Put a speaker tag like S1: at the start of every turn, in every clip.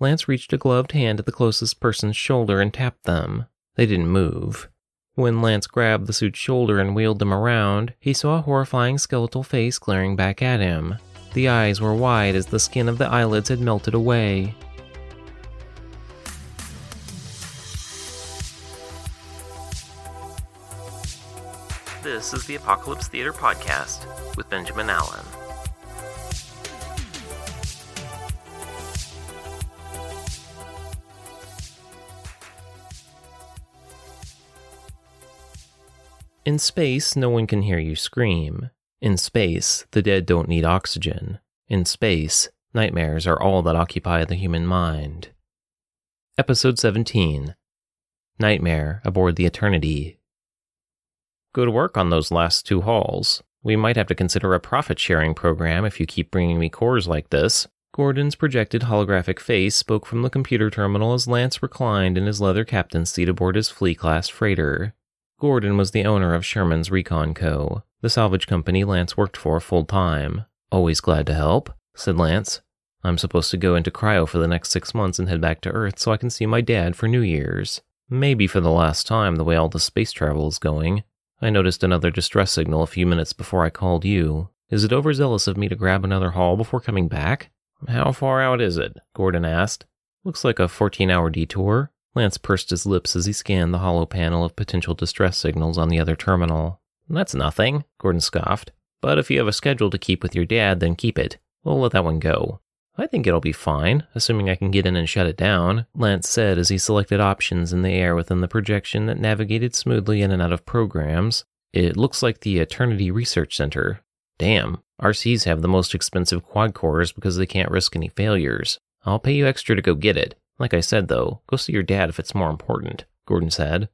S1: Lance reached a gloved hand at the closest person's shoulder and tapped them. They didn't move. When Lance grabbed the suit's shoulder and wheeled them around, he saw a horrifying skeletal face glaring back at him. The eyes were wide as the skin of the eyelids had melted away. This is the Apocalypse Theater Podcast with Benjamin Allen. In space, no one can hear you scream. In space, the dead don't need oxygen. In space, nightmares are all that occupy the human mind. Episode 17 Nightmare Aboard the Eternity. Good work on those last two hauls. We might have to consider a profit sharing program if you keep bringing me cores like this. Gordon's projected holographic face spoke from the computer terminal as Lance reclined in his leather captain's seat aboard his Flea class freighter. Gordon was the owner of Sherman's Recon Co., the salvage company Lance worked for full time. Always glad to help, said Lance. I'm supposed to go into cryo for the next six months and head back to Earth so I can see my dad for New Year's. Maybe for the last time, the way all the space travel is going. I noticed another distress signal a few minutes before I called you. Is it overzealous of me to grab another haul before coming back? How far out is it? Gordon asked. Looks like a 14 hour detour. Lance pursed his lips as he scanned the holo panel of potential distress signals on the other terminal. That's nothing, Gordon scoffed. But if you have a schedule to keep with your dad, then keep it. We'll let that one go. I think it'll be fine, assuming I can get in and shut it down, Lance said as he selected options in the air within the projection that navigated smoothly in and out of programs. It looks like the Eternity Research Center. Damn, RCs have the most expensive quad cores because they can't risk any failures. I'll pay you extra to go get it. Like I said, though, go see your dad if it's more important, Gordon said.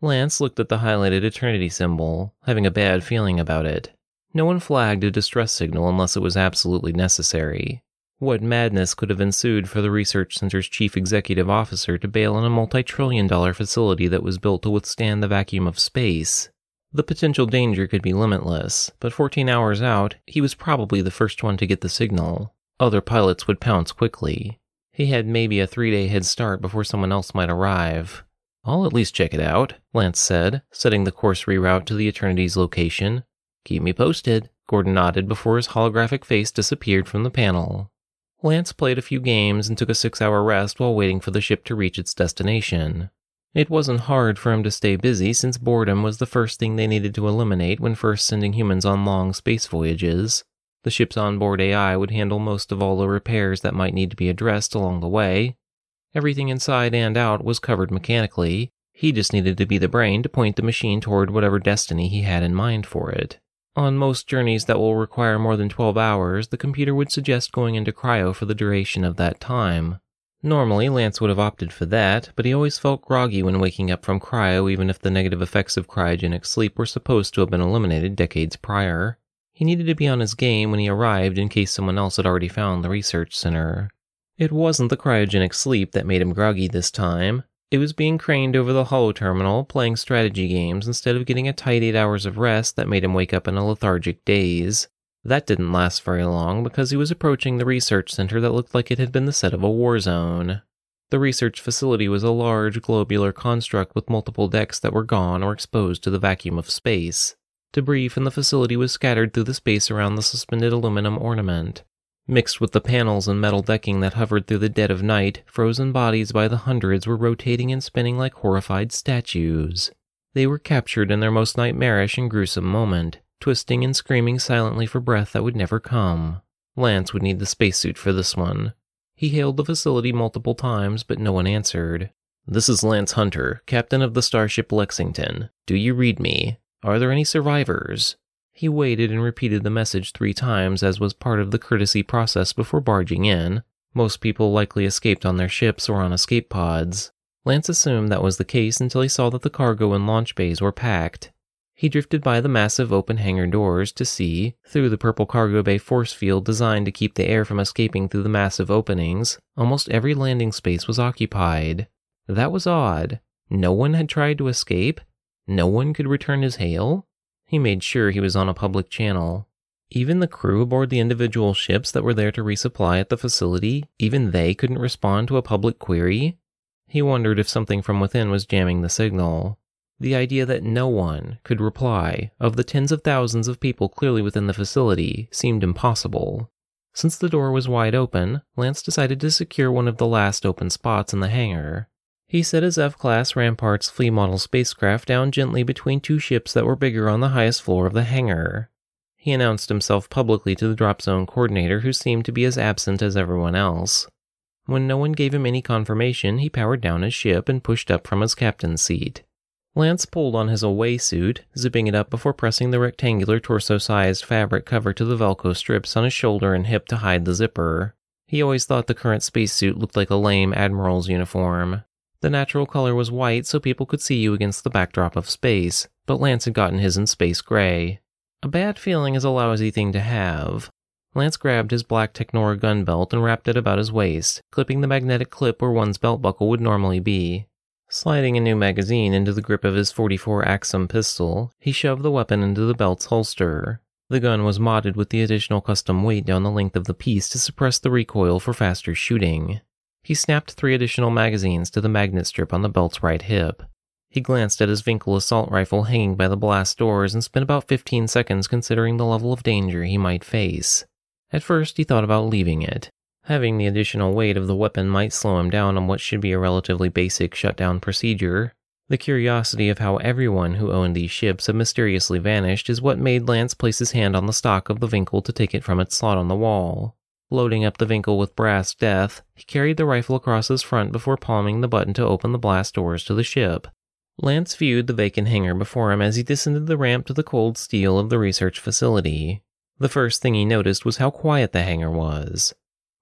S1: Lance looked at the highlighted Eternity symbol, having a bad feeling about it. No one flagged a distress signal unless it was absolutely necessary. What madness could have ensued for the research center's chief executive officer to bail on a multi trillion dollar facility that was built to withstand the vacuum of space? The potential danger could be limitless, but 14 hours out, he was probably the first one to get the signal. Other pilots would pounce quickly. He had maybe a three day head start before someone else might arrive. I'll at least check it out, Lance said, setting the course reroute to the Eternity's location. Keep me posted, Gordon nodded before his holographic face disappeared from the panel. Lance played a few games and took a six hour rest while waiting for the ship to reach its destination. It wasn't hard for him to stay busy since boredom was the first thing they needed to eliminate when first sending humans on long space voyages. The ship's onboard AI would handle most of all the repairs that might need to be addressed along the way. Everything inside and out was covered mechanically. He just needed to be the brain to point the machine toward whatever destiny he had in mind for it. On most journeys that will require more than 12 hours, the computer would suggest going into cryo for the duration of that time. Normally, Lance would have opted for that, but he always felt groggy when waking up from cryo, even if the negative effects of cryogenic sleep were supposed to have been eliminated decades prior. He needed to be on his game when he arrived in case someone else had already found the research center. It wasn't the cryogenic sleep that made him groggy this time. It was being craned over the holo terminal, playing strategy games instead of getting a tight eight hours of rest that made him wake up in a lethargic daze. That didn't last very long because he was approaching the research center that looked like it had been the set of a war zone. The research facility was a large globular construct with multiple decks that were gone or exposed to the vacuum of space. Debris from the facility was scattered through the space around the suspended aluminum ornament. Mixed with the panels and metal decking that hovered through the dead of night, frozen bodies by the hundreds were rotating and spinning like horrified statues. They were captured in their most nightmarish and gruesome moment, twisting and screaming silently for breath that would never come. Lance would need the spacesuit for this one. He hailed the facility multiple times, but no one answered. This is Lance Hunter, captain of the starship Lexington. Do you read me? Are there any survivors? He waited and repeated the message three times, as was part of the courtesy process before barging in. Most people likely escaped on their ships or on escape pods. Lance assumed that was the case until he saw that the cargo and launch bays were packed. He drifted by the massive open hangar doors to see, through the purple cargo bay force field designed to keep the air from escaping through the massive openings, almost every landing space was occupied. That was odd. No one had tried to escape, no one could return his hail? He made sure he was on a public channel. Even the crew aboard the individual ships that were there to resupply at the facility, even they couldn't respond to a public query? He wondered if something from within was jamming the signal. The idea that no one could reply, of the tens of thousands of people clearly within the facility, seemed impossible. Since the door was wide open, Lance decided to secure one of the last open spots in the hangar. He set his F class Ramparts flea model spacecraft down gently between two ships that were bigger on the highest floor of the hangar. He announced himself publicly to the drop zone coordinator, who seemed to be as absent as everyone else. When no one gave him any confirmation, he powered down his ship and pushed up from his captain's seat. Lance pulled on his away suit, zipping it up before pressing the rectangular torso sized fabric cover to the Velcro strips on his shoulder and hip to hide the zipper. He always thought the current spacesuit looked like a lame admiral's uniform. The natural color was white so people could see you against the backdrop of space, but Lance had gotten his in space gray. A bad feeling is a lousy thing to have. Lance grabbed his black Technora gun belt and wrapped it about his waist, clipping the magnetic clip where one's belt buckle would normally be. Sliding a new magazine into the grip of his 44 Axum pistol, he shoved the weapon into the belt's holster. The gun was modded with the additional custom weight down the length of the piece to suppress the recoil for faster shooting. He snapped three additional magazines to the magnet strip on the belt's right hip. He glanced at his Vinkel assault rifle hanging by the blast doors and spent about 15 seconds considering the level of danger he might face. At first, he thought about leaving it, Having the additional weight of the weapon might slow him down on what should be a relatively basic shutdown procedure. The curiosity of how everyone who owned these ships had mysteriously vanished is what made Lance place his hand on the stock of the Vinkel to take it from its slot on the wall. Loading up the Vinkel with brass death, he carried the rifle across his front before palming the button to open the blast doors to the ship. Lance viewed the vacant hangar before him as he descended the ramp to the cold steel of the research facility. The first thing he noticed was how quiet the hangar was.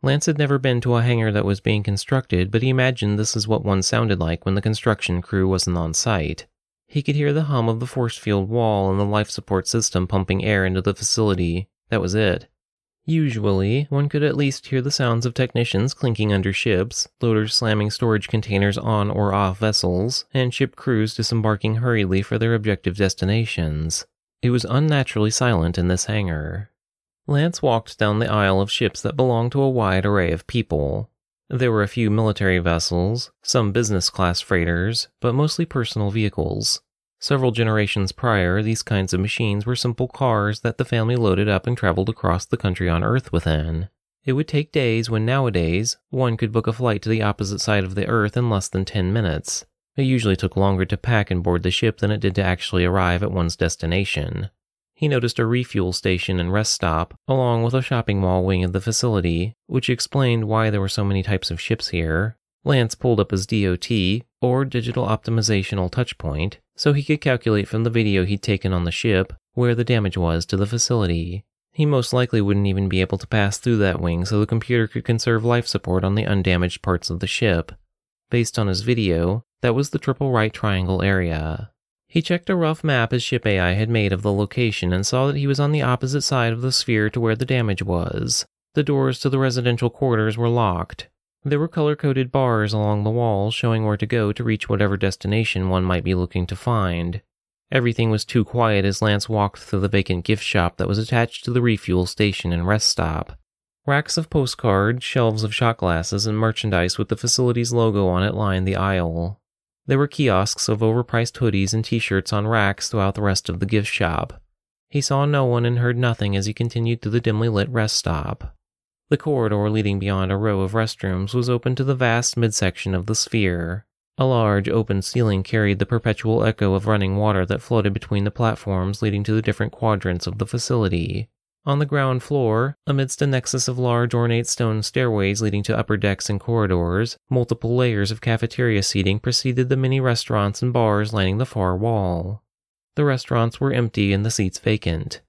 S1: Lance had never been to a hangar that was being constructed, but he imagined this is what one sounded like when the construction crew wasn't on site. He could hear the hum of the force field wall and the life support system pumping air into the facility. That was it. Usually, one could at least hear the sounds of technicians clinking under ships, loaders slamming storage containers on or off vessels, and ship crews disembarking hurriedly for their objective destinations. It was unnaturally silent in this hangar. Lance walked down the aisle of ships that belonged to a wide array of people. There were a few military vessels, some business class freighters, but mostly personal vehicles. Several generations prior, these kinds of machines were simple cars that the family loaded up and traveled across the country on Earth within. It would take days when nowadays, one could book a flight to the opposite side of the Earth in less than 10 minutes. It usually took longer to pack and board the ship than it did to actually arrive at one's destination he noticed a refuel station and rest stop, along with a shopping mall wing of the facility, which explained why there were so many types of ships here. Lance pulled up his DOT, or Digital Optimizational Touchpoint, so he could calculate from the video he'd taken on the ship where the damage was to the facility. He most likely wouldn't even be able to pass through that wing so the computer could conserve life support on the undamaged parts of the ship. Based on his video, that was the triple right triangle area. He checked a rough map his ship AI had made of the location and saw that he was on the opposite side of the sphere to where the damage was. The doors to the residential quarters were locked. There were color coded bars along the walls showing where to go to reach whatever destination one might be looking to find. Everything was too quiet as Lance walked through the vacant gift shop that was attached to the refuel station and rest stop. Racks of postcards, shelves of shot glasses, and merchandise with the facility's logo on it lined the aisle. There were kiosks of overpriced hoodies and t shirts on racks throughout the rest of the gift shop. He saw no one and heard nothing as he continued to the dimly lit rest stop. The corridor leading beyond a row of restrooms was open to the vast midsection of the sphere. A large open ceiling carried the perpetual echo of running water that floated between the platforms leading to the different quadrants of the facility. On the ground floor, amidst a nexus of large ornate stone stairways leading to upper decks and corridors, multiple layers of cafeteria seating preceded the many restaurants and bars lining the far wall. The restaurants were empty and the seats vacant.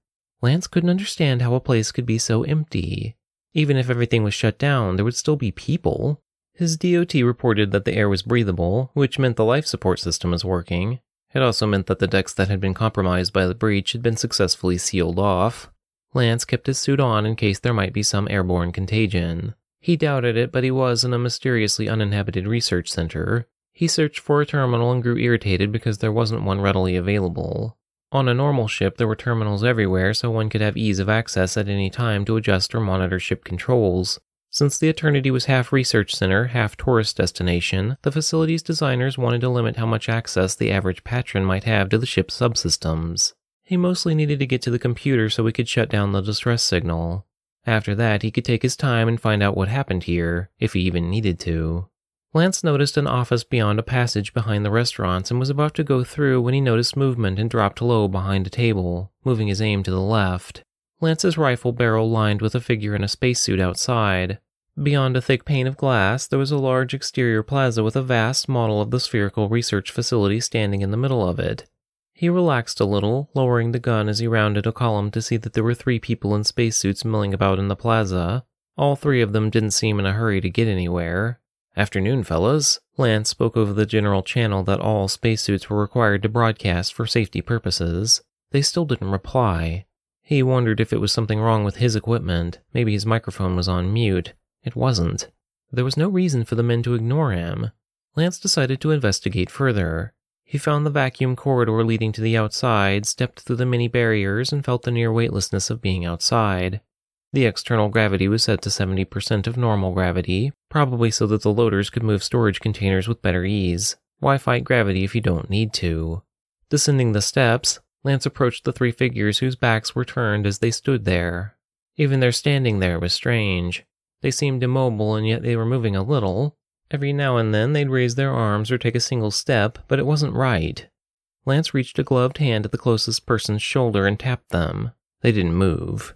S1: Lance couldn't understand how a place could be so empty. Even if everything was shut down, there would still be people. His DOT reported that the air was breathable, which meant the life support system was working. It also meant that the decks that had been compromised by the breach had been successfully sealed off. Lance kept his suit on in case there might be some airborne contagion. He doubted it, but he was in a mysteriously uninhabited research center. He searched for a terminal and grew irritated because there wasn't one readily available. On a normal ship, there were terminals everywhere so one could have ease of access at any time to adjust or monitor ship controls. Since the Eternity was half research center, half tourist destination, the facility's designers wanted to limit how much access the average patron might have to the ship's subsystems. He mostly needed to get to the computer so he could shut down the distress signal. After that, he could take his time and find out what happened here, if he even needed to. Lance noticed an office beyond a passage behind the restaurants and was about to go through when he noticed movement and dropped low behind a table, moving his aim to the left. Lance's rifle barrel lined with a figure in a spacesuit outside. Beyond a thick pane of glass, there was a large exterior plaza with a vast model of the spherical research facility standing in the middle of it. He relaxed a little, lowering the gun as he rounded a column to see that there were three people in spacesuits milling about in the plaza. All three of them didn't seem in a hurry to get anywhere. Afternoon, fellas. Lance spoke over the general channel that all spacesuits were required to broadcast for safety purposes. They still didn't reply. He wondered if it was something wrong with his equipment. Maybe his microphone was on mute. It wasn't. There was no reason for the men to ignore him. Lance decided to investigate further. He found the vacuum corridor leading to the outside, stepped through the many barriers, and felt the near weightlessness of being outside. The external gravity was set to 70% of normal gravity, probably so that the loaders could move storage containers with better ease. Why fight gravity if you don't need to? Descending the steps, Lance approached the three figures whose backs were turned as they stood there. Even their standing there was strange. They seemed immobile and yet they were moving a little. Every now and then they'd raise their arms or take a single step, but it wasn't right. Lance reached a gloved hand at the closest person's shoulder and tapped them. They didn't move.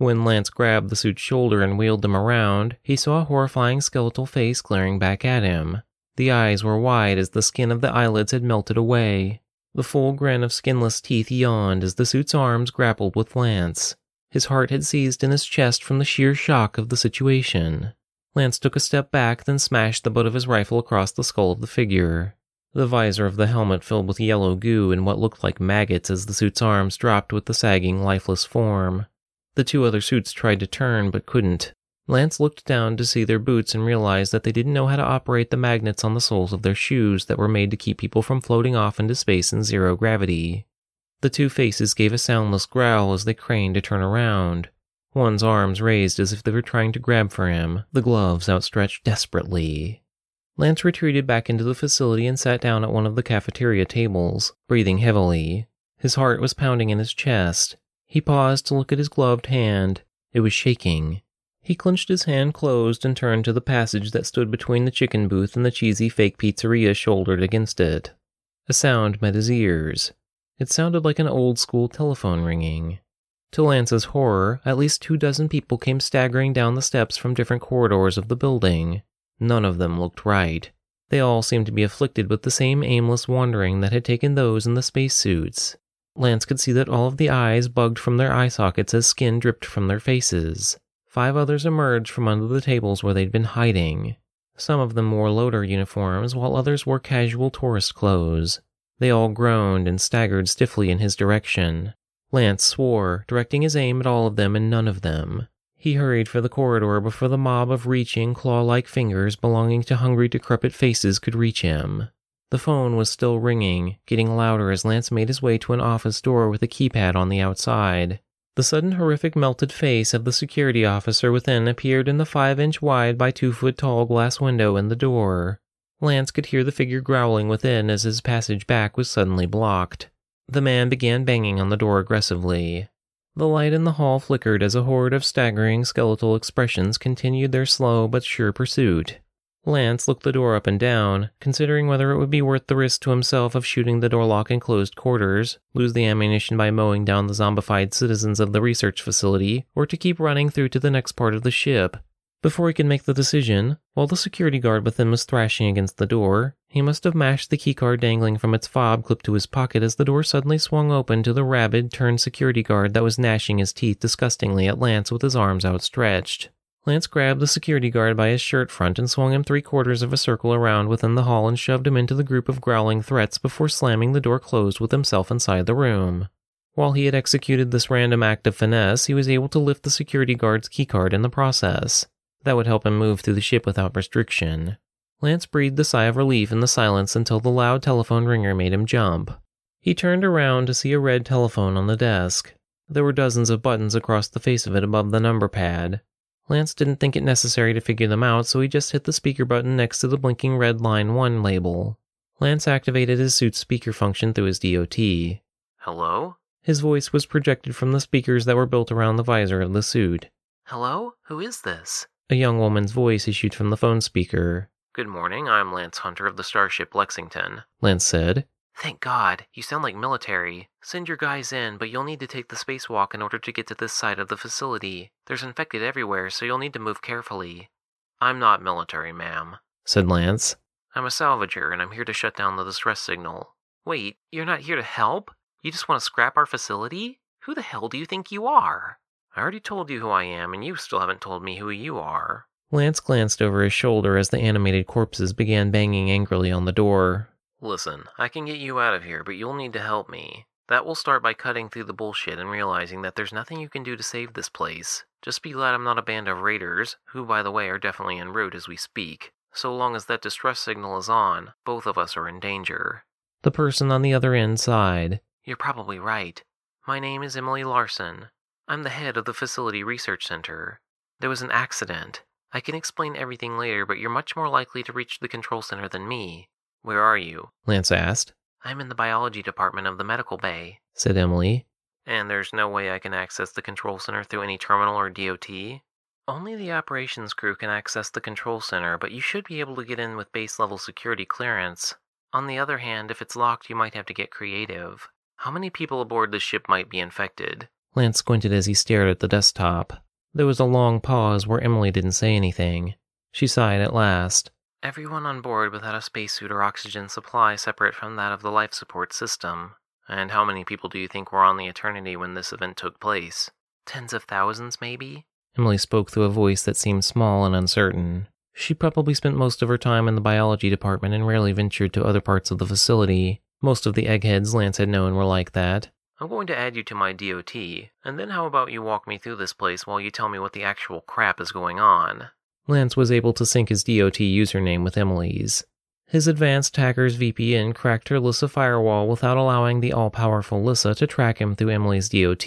S1: When Lance grabbed the suit's shoulder and wheeled them around, he saw a horrifying skeletal face glaring back at him. The eyes were wide as the skin of the eyelids had melted away. The full grin of skinless teeth yawned as the suit's arms grappled with Lance. His heart had seized in his chest from the sheer shock of the situation. Lance took a step back, then smashed the butt of his rifle across the skull of the figure. The visor of the helmet filled with yellow goo and what looked like maggots as the suit's arms dropped with the sagging, lifeless form. The two other suits tried to turn but couldn't. Lance looked down to see their boots and realized that they didn't know how to operate the magnets on the soles of their shoes that were made to keep people from floating off into space in zero gravity. The two faces gave a soundless growl as they craned to turn around. One's arms raised as if they were trying to grab for him, the gloves outstretched desperately. Lance retreated back into the facility and sat down at one of the cafeteria tables, breathing heavily. His heart was pounding in his chest, he paused to look at his gloved hand. It was shaking. He clenched his hand closed and turned to the passage that stood between the chicken booth and the cheesy fake pizzeria shouldered against it. A sound met his ears. It sounded like an old school telephone ringing. To Lance's horror, at least two dozen people came staggering down the steps from different corridors of the building. None of them looked right. They all seemed to be afflicted with the same aimless wandering that had taken those in the spacesuits. Lance could see that all of the eyes bugged from their eye sockets as skin dripped from their faces. Five others emerged from under the tables where they'd been hiding. Some of them wore loader uniforms, while others wore casual tourist clothes. They all groaned and staggered stiffly in his direction. Lance swore, directing his aim at all of them and none of them. He hurried for the corridor before the mob of reaching, claw like fingers belonging to hungry, decrepit faces could reach him. The phone was still ringing, getting louder as Lance made his way to an office door with a keypad on the outside. The sudden horrific melted face of the security officer within appeared in the five inch wide by two foot tall glass window in the door. Lance could hear the figure growling within as his passage back was suddenly blocked. The man began banging on the door aggressively. The light in the hall flickered as a horde of staggering skeletal expressions continued their slow but sure pursuit. Lance looked the door up and down, considering whether it would be worth the risk to himself of shooting the door lock in closed quarters, lose the ammunition by mowing down the zombified citizens of the research facility, or to keep running through to the next part of the ship. Before he could make the decision, while the security guard within was thrashing against the door, he must have mashed the keycard dangling from its fob clipped to his pocket as the door suddenly swung open to the rabid, turned security guard that was gnashing his teeth disgustingly at Lance with his arms outstretched. Lance grabbed the security guard by his shirt front and swung him three quarters of a circle around within the hall and shoved him into the group of growling threats before slamming the door closed with himself inside the room. While he had executed this random act of finesse, he was able to lift the security guard's keycard in the process. That would help him move through the ship without restriction. Lance breathed a sigh of relief in the silence until the loud telephone ringer made him jump. He turned around to see a red telephone on the desk. There were dozens of buttons across the face of it above the number pad. Lance didn't think it necessary to figure them out, so he just hit the speaker button next to the blinking red line 1 label. Lance activated his suit's speaker function through his DOT.
S2: Hello?
S1: His voice was projected from the speakers that were built around the visor of the suit.
S2: Hello? Who is this?
S1: A young woman's voice issued from the phone speaker.
S2: Good morning, I'm Lance Hunter of the Starship Lexington.
S1: Lance said.
S2: Thank God, you sound like military. Send your guys in, but you'll need to take the spacewalk in order to get to this side of the facility. There's infected everywhere, so you'll need to move carefully. I'm not military, ma'am,
S1: said Lance.
S2: I'm a salvager, and I'm here to shut down the distress signal. Wait, you're not here to help? You just want to scrap our facility? Who the hell do you think you are? I already told you who I am, and you still haven't told me who you are.
S1: Lance glanced over his shoulder as the animated corpses began banging angrily on the door.
S2: Listen, I can get you out of here, but you'll need to help me. That will start by cutting through the bullshit and realizing that there's nothing you can do to save this place. Just be glad I'm not a band of raiders, who, by the way, are definitely en route as we speak. So long as that distress signal is on, both of us are in danger.
S1: The person on the other end sighed.
S2: You're probably right. My name is Emily Larson. I'm the head of the Facility Research Center. There was an accident. I can explain everything later, but you're much more likely to reach the control center than me. Where are you?
S1: Lance asked.
S2: I'm in the biology department of the medical bay,
S1: said Emily.
S2: And there's no way I can access the control center through any terminal or DOT? Only the operations crew can access the control center, but you should be able to get in with base level security clearance. On the other hand, if it's locked, you might have to get creative. How many people aboard the ship might be infected?
S1: Lance squinted as he stared at the desktop. There was a long pause where Emily didn't say anything. She sighed at last.
S2: Everyone on board without a spacesuit or oxygen supply separate from that of the life support system. And how many people do you think were on the Eternity when this event took place? Tens of thousands, maybe?
S1: Emily spoke through a voice that seemed small and uncertain. She probably spent most of her time in the biology department and rarely ventured to other parts of the facility. Most of the eggheads Lance had known were like that.
S2: I'm going to add you to my DOT, and then how about you walk me through this place while you tell me what the actual crap is going on?
S1: Lance was able to sync his DOT username with Emily's. His advanced hacker's VPN cracked her Lissa firewall without allowing the all powerful Lissa to track him through Emily's DOT.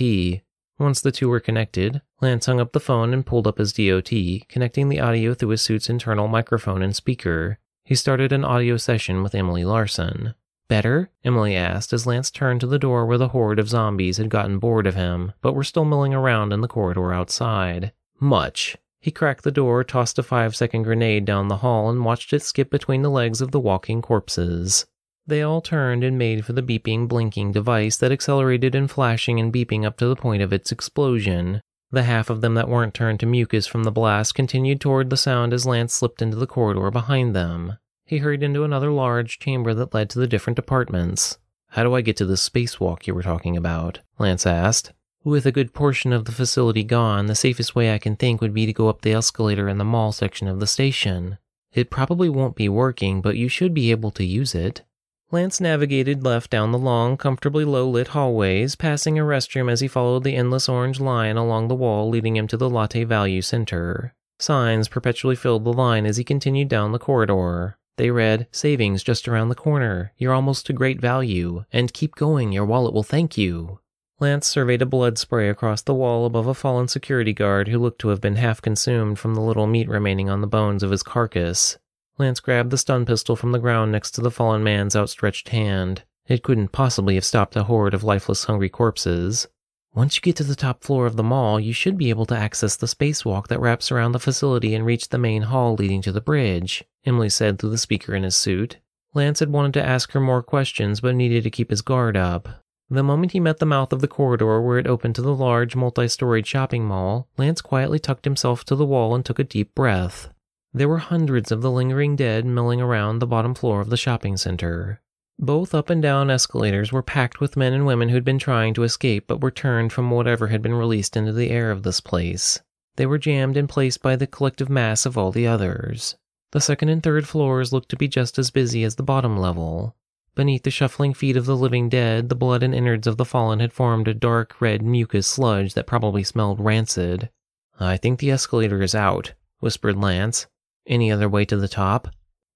S1: Once the two were connected, Lance hung up the phone and pulled up his DOT, connecting the audio through his suit's internal microphone and speaker. He started an audio session with Emily Larson. Better? Emily asked as Lance turned to the door where the horde of zombies had gotten bored of him, but were still milling around in the corridor outside. Much. He cracked the door, tossed a five second grenade down the hall, and watched it skip between the legs of the walking corpses. They all turned and made for the beeping, blinking device that accelerated in flashing and beeping up to the point of its explosion. The half of them that weren't turned to mucus from the blast continued toward the sound as Lance slipped into the corridor behind them. He hurried into another large chamber that led to the different apartments. How do I get to the spacewalk you were talking about? Lance asked. With a good portion of the facility gone, the safest way I can think would be to go up the escalator in the mall section of the station. It probably won't be working, but you should be able to use it. Lance navigated left down the long, comfortably low lit hallways, passing a restroom as he followed the endless orange line along the wall leading him to the Latte Value Center. Signs perpetually filled the line as he continued down the corridor. They read, Savings just around the corner. You're almost to great value. And keep going, your wallet will thank you. Lance surveyed a blood spray across the wall above a fallen security guard who looked to have been half consumed from the little meat remaining on the bones of his carcass. Lance grabbed the stun pistol from the ground next to the fallen man's outstretched hand. It couldn't possibly have stopped a horde of lifeless, hungry corpses. Once you get to the top floor of the mall, you should be able to access the spacewalk that wraps around the facility and reach the main hall leading to the bridge, Emily said through the speaker in his suit. Lance had wanted to ask her more questions, but needed to keep his guard up. The moment he met the mouth of the corridor where it opened to the large, multi storied shopping mall, Lance quietly tucked himself to the wall and took a deep breath. There were hundreds of the lingering dead milling around the bottom floor of the shopping center. Both up and down escalators were packed with men and women who'd been trying to escape but were turned from whatever had been released into the air of this place. They were jammed in place by the collective mass of all the others. The second and third floors looked to be just as busy as the bottom level. Beneath the shuffling feet of the living dead, the blood and innards of the fallen had formed a dark red mucus sludge that probably smelled rancid. I think the escalator is out, whispered Lance. Any other way to the top?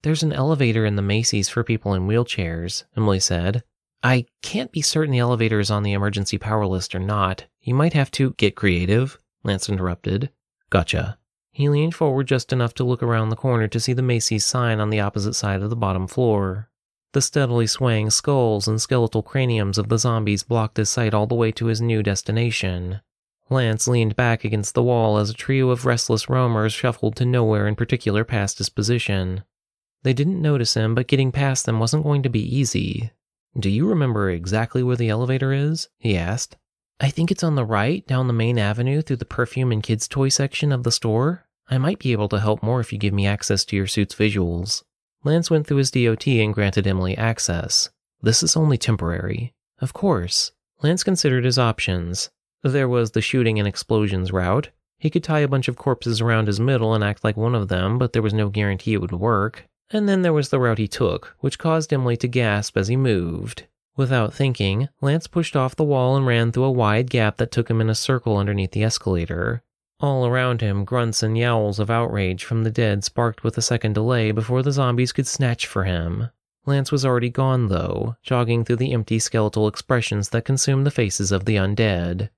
S1: There's an elevator in the Macy's for people in wheelchairs, Emily said. I can't be certain the elevator is on the emergency power list or not. You might have to get creative, Lance interrupted. Gotcha. He leaned forward just enough to look around the corner to see the Macy's sign on the opposite side of the bottom floor. The steadily swaying skulls and skeletal craniums of the zombies blocked his sight all the way to his new destination. Lance leaned back against the wall as a trio of restless roamers shuffled to nowhere in particular past his position. They didn't notice him, but getting past them wasn't going to be easy. Do you remember exactly where the elevator is? he asked. I think it's on the right, down the main avenue through the perfume and kids' toy section of the store. I might be able to help more if you give me access to your suit's visuals. Lance went through his DOT and granted Emily access. This is only temporary. Of course. Lance considered his options. There was the shooting and explosions route. He could tie a bunch of corpses around his middle and act like one of them, but there was no guarantee it would work. And then there was the route he took, which caused Emily to gasp as he moved. Without thinking, Lance pushed off the wall and ran through a wide gap that took him in a circle underneath the escalator. All around him, grunts and yowls of outrage from the dead sparked with a second delay before the zombies could snatch for him. Lance was already gone, though, jogging through the empty skeletal expressions that consumed the faces of the undead.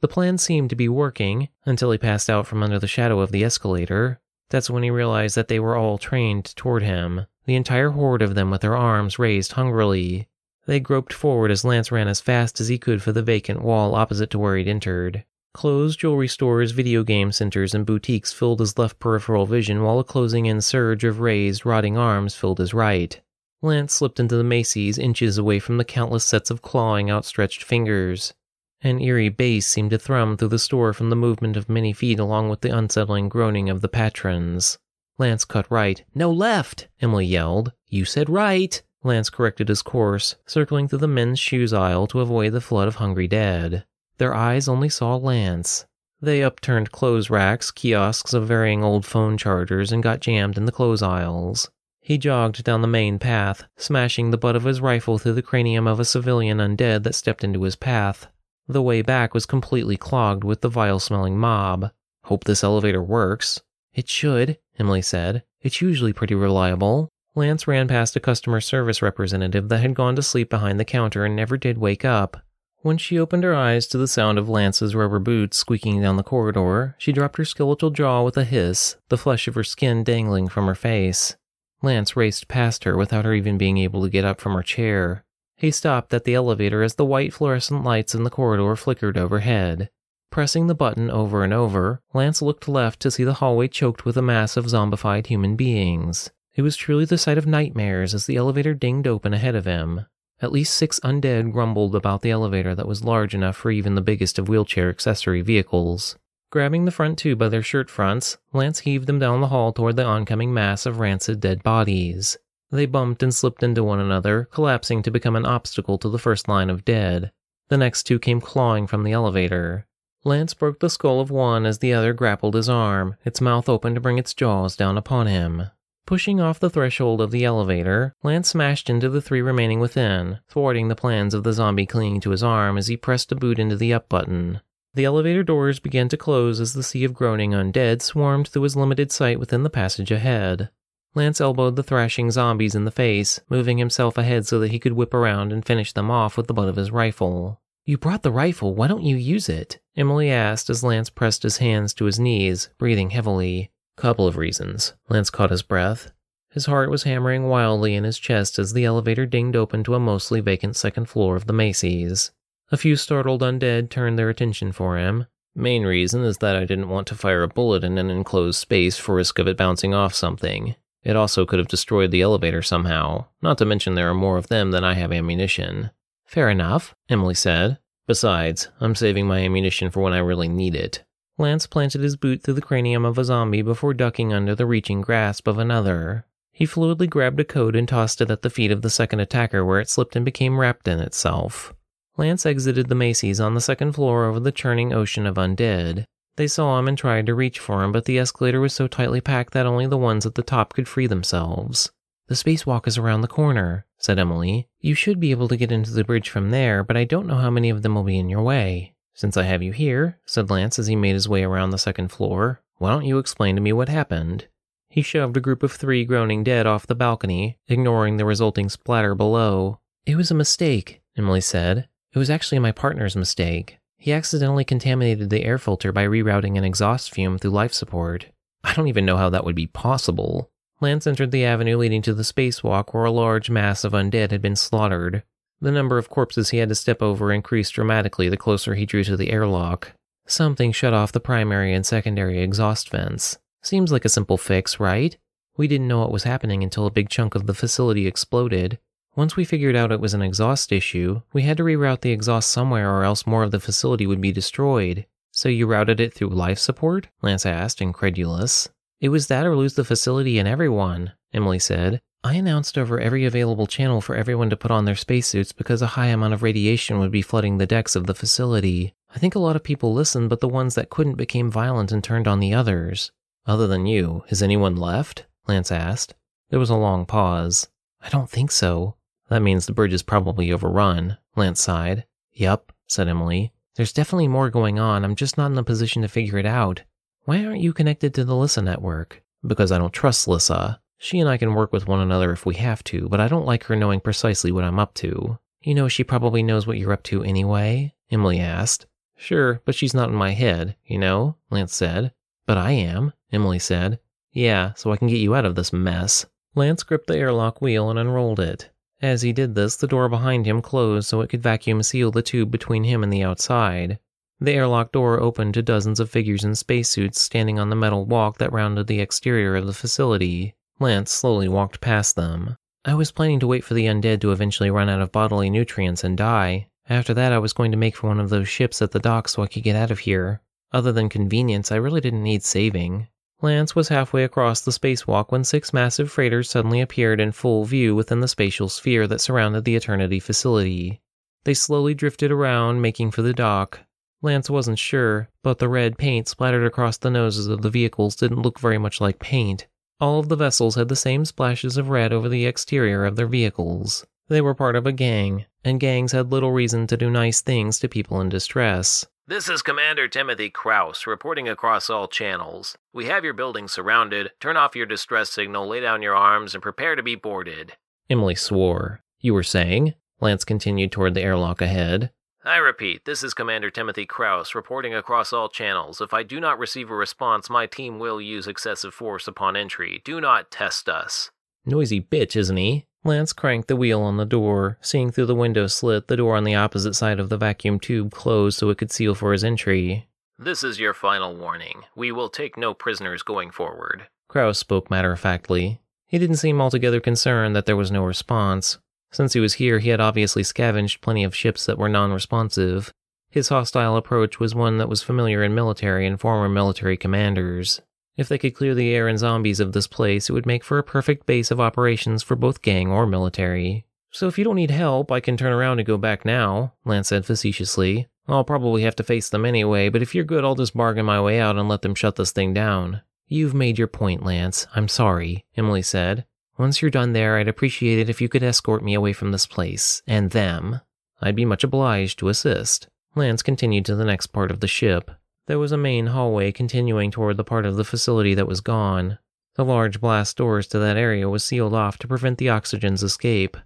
S1: The plan seemed to be working until he passed out from under the shadow of the escalator. That's when he realized that they were all trained toward him, the entire horde of them with their arms raised hungrily. They groped forward as Lance ran as fast as he could for the vacant wall opposite to where he'd entered. Closed jewelry stores, video game centers, and boutiques filled his left peripheral vision while a closing in surge of raised, rotting arms filled his right. Lance slipped into the Macy's inches away from the countless sets of clawing, outstretched fingers. An eerie bass seemed to thrum through the store from the movement of many feet along with the unsettling groaning of the patrons. Lance cut right. No left, Emily yelled. You said right. Lance corrected his course, circling through the men's shoes aisle to avoid the flood of hungry dead. Their eyes only saw Lance. They upturned clothes racks, kiosks of varying old phone chargers, and got jammed in the clothes aisles. He jogged down the main path, smashing the butt of his rifle through the cranium of a civilian undead that stepped into his path. The way back was completely clogged with the vile smelling mob. Hope this elevator works. It should, Emily said. It's usually pretty reliable. Lance ran past a customer service representative that had gone to sleep behind the counter and never did wake up. When she opened her eyes to the sound of Lance's rubber boots squeaking down the corridor, she dropped her skeletal jaw with a hiss, the flesh of her skin dangling from her face. Lance raced past her without her even being able to get up from her chair. He stopped at the elevator as the white fluorescent lights in the corridor flickered overhead. Pressing the button over and over, Lance looked left to see the hallway choked with a mass of zombified human beings. It was truly the sight of nightmares as the elevator dinged open ahead of him. At least six undead grumbled about the elevator that was large enough for even the biggest of wheelchair accessory vehicles. Grabbing the front two by their shirt fronts, Lance heaved them down the hall toward the oncoming mass of rancid dead bodies. They bumped and slipped into one another, collapsing to become an obstacle to the first line of dead. The next two came clawing from the elevator. Lance broke the skull of one as the other grappled his arm, its mouth open to bring its jaws down upon him. Pushing off the threshold of the elevator, Lance smashed into the three remaining within, thwarting the plans of the zombie clinging to his arm as he pressed a boot into the up button. The elevator doors began to close as the sea of groaning undead swarmed through his limited sight within the passage ahead. Lance elbowed the thrashing zombies in the face, moving himself ahead so that he could whip around and finish them off with the butt of his rifle. You brought the rifle, why don't you use it? Emily asked as Lance pressed his hands to his knees, breathing heavily. Couple of reasons. Lance caught his breath. His heart was hammering wildly in his chest as the elevator dinged open to a mostly vacant second floor of the Macy's. A few startled undead turned their attention for him. Main reason is that I didn't want to fire a bullet in an enclosed space for risk of it bouncing off something. It also could have destroyed the elevator somehow, not to mention there are more of them than I have ammunition. Fair enough, Emily said. Besides, I'm saving my ammunition for when I really need it. Lance planted his boot through the cranium of a zombie before ducking under the reaching grasp of another. He fluidly grabbed a coat and tossed it at the feet of the second attacker where it slipped and became wrapped in itself. Lance exited the Macy's on the second floor over the churning ocean of undead. They saw him and tried to reach for him, but the escalator was so tightly packed that only the ones at the top could free themselves. The spacewalk is around the corner, said Emily. You should be able to get into the bridge from there, but I don't know how many of them will be in your way. Since I have you here, said Lance as he made his way around the second floor, why don't you explain to me what happened? He shoved a group of three groaning dead off the balcony, ignoring the resulting splatter below. It was a mistake, Emily said. It was actually my partner's mistake. He accidentally contaminated the air filter by rerouting an exhaust fume through life support. I don't even know how that would be possible. Lance entered the avenue leading to the spacewalk where a large mass of undead had been slaughtered. The number of corpses he had to step over increased dramatically the closer he drew to the airlock. Something shut off the primary and secondary exhaust vents. Seems like a simple fix, right? We didn't know what was happening until a big chunk of the facility exploded. Once we figured out it was an exhaust issue, we had to reroute the exhaust somewhere or else more of the facility would be destroyed. So you routed it through life support? Lance asked, incredulous. It was that or lose the facility and everyone, Emily said. I announced over every available channel for everyone to put on their spacesuits because a high amount of radiation would be flooding the decks of the facility. I think a lot of people listened, but the ones that couldn't became violent and turned on the others. Other than you, has anyone left? Lance asked. There was a long pause. I don't think so. That means the bridge is probably overrun, Lance sighed. Yup, said Emily. There's definitely more going on. I'm just not in a position to figure it out. Why aren't you connected to the Lissa network? Because I don't trust Lissa. She and I can work with one another if we have to, but I don't like her knowing precisely what I'm up to. You know, she probably knows what you're up to anyway? Emily asked. Sure, but she's not in my head, you know? Lance said. But I am, Emily said. Yeah, so I can get you out of this mess. Lance gripped the airlock wheel and unrolled it. As he did this, the door behind him closed so it could vacuum seal the tube between him and the outside. The airlock door opened to dozens of figures in spacesuits standing on the metal walk that rounded the exterior of the facility. Lance slowly walked past them. I was planning to wait for the undead to eventually run out of bodily nutrients and die. After that, I was going to make for one of those ships at the dock so I could get out of here. Other than convenience, I really didn't need saving. Lance was halfway across the spacewalk when six massive freighters suddenly appeared in full view within the spatial sphere that surrounded the Eternity facility. They slowly drifted around, making for the dock. Lance wasn't sure, but the red paint splattered across the noses of the vehicles didn't look very much like paint. All of the vessels had the same splashes of red over the exterior of their vehicles. They were part of a gang, and gangs had little reason to do nice things to people in distress.
S2: This is Commander Timothy Kraus reporting across all channels. We have your building surrounded. Turn off your distress signal, lay down your arms, and prepare to be boarded.
S1: Emily swore. You were saying? Lance continued toward the airlock ahead.
S2: I repeat, this is Commander Timothy Kraus reporting across all channels. If I do not receive a response, my team will use excessive force upon entry. Do not test us.
S1: Noisy bitch, isn't he? Lance cranked the wheel on the door. Seeing through the window slit, the door on the opposite side of the vacuum tube closed so it could seal for his entry.
S2: This is your final warning. We will take no prisoners going forward.
S1: Kraus spoke matter of factly. He didn't seem altogether concerned that there was no response. Since he was here, he had obviously scavenged plenty of ships that were non responsive. His hostile approach was one that was familiar in military and former military commanders. If they could clear the air and zombies of this place, it would make for a perfect base of operations for both gang or military. So if you don't need help, I can turn around and go back now, Lance said facetiously. I'll probably have to face them anyway, but if you're good, I'll just bargain my way out and let them shut this thing down. You've made your point, Lance. I'm sorry, Emily said. Once you're done there, I'd appreciate it if you could escort me away from this place, and them. I'd be much obliged to assist. Lance continued to the next part of the ship. There was a main hallway continuing toward the part of the facility that was gone. The large blast doors to that area was sealed off to prevent the oxygen's escape.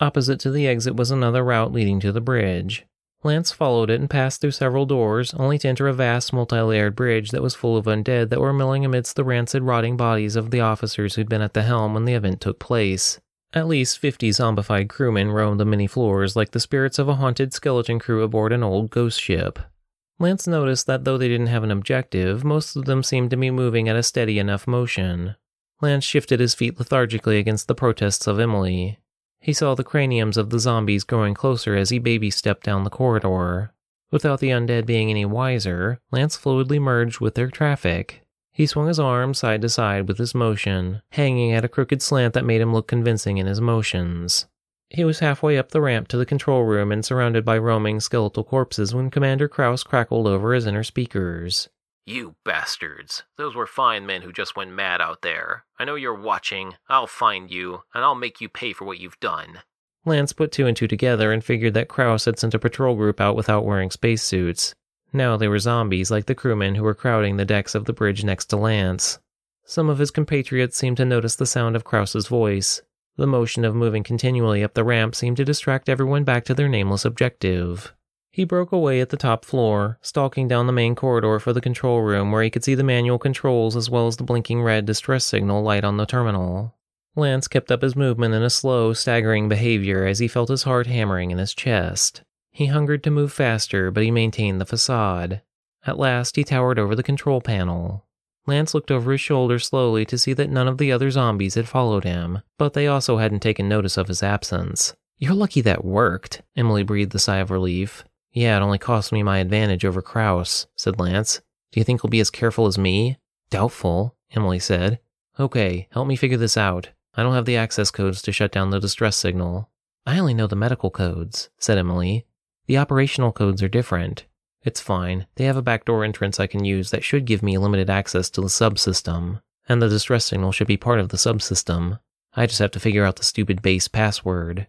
S1: Opposite to the exit was another route leading to the bridge. Lance followed it and passed through several doors, only to enter a vast multi layered bridge that was full of undead that were milling amidst the rancid, rotting bodies of the officers who'd been at the helm when the event took place. At least 50 zombified crewmen roamed the many floors like the spirits of a haunted skeleton crew aboard an old ghost ship. Lance noticed that though they didn't have an objective, most of them seemed to be moving at a steady enough motion. Lance shifted his feet lethargically against the protests of Emily. He saw the craniums of the zombies growing closer as he baby stepped down the corridor. Without the undead being any wiser, Lance fluidly merged with their traffic. He swung his arms side to side with his motion, hanging at a crooked slant that made him look convincing in his motions. He was halfway up the ramp to the control room and surrounded by roaming skeletal corpses when Commander Kraus crackled over his inner speakers.
S2: You bastards. Those were fine men who just went mad out there. I know you're watching. I'll find you, and I'll make you pay for what you've done.
S1: Lance put two and two together and figured that Kraus had sent a patrol group out without wearing spacesuits. Now they were zombies like the crewmen who were crowding the decks of the bridge next to Lance. Some of his compatriots seemed to notice the sound of Kraus's voice, The motion of moving continually up the ramp seemed to distract everyone back to their nameless objective. He broke away at the top floor, stalking down the main corridor for the control room where he could see the manual controls as well as the blinking red distress signal light on the terminal. Lance kept up his movement in a slow, staggering behavior as he felt his heart hammering in his chest. He hungered to move faster, but he maintained the facade. At last, he towered over the control panel. Lance looked over his shoulder slowly to see that none of the other zombies had followed him, but they also hadn't taken notice of his absence. You're lucky that worked, Emily breathed a sigh of relief. Yeah, it only cost me my advantage over Kraus, said Lance. Do you think he'll be as careful as me? Doubtful, Emily said. Okay, help me figure this out. I don't have the access codes to shut down the distress signal. I only know the medical codes, said Emily. The operational codes are different. It's fine. They have a backdoor entrance I can use that should give me limited access to the subsystem, and the distress signal should be part of the subsystem. I just have to figure out the stupid base password.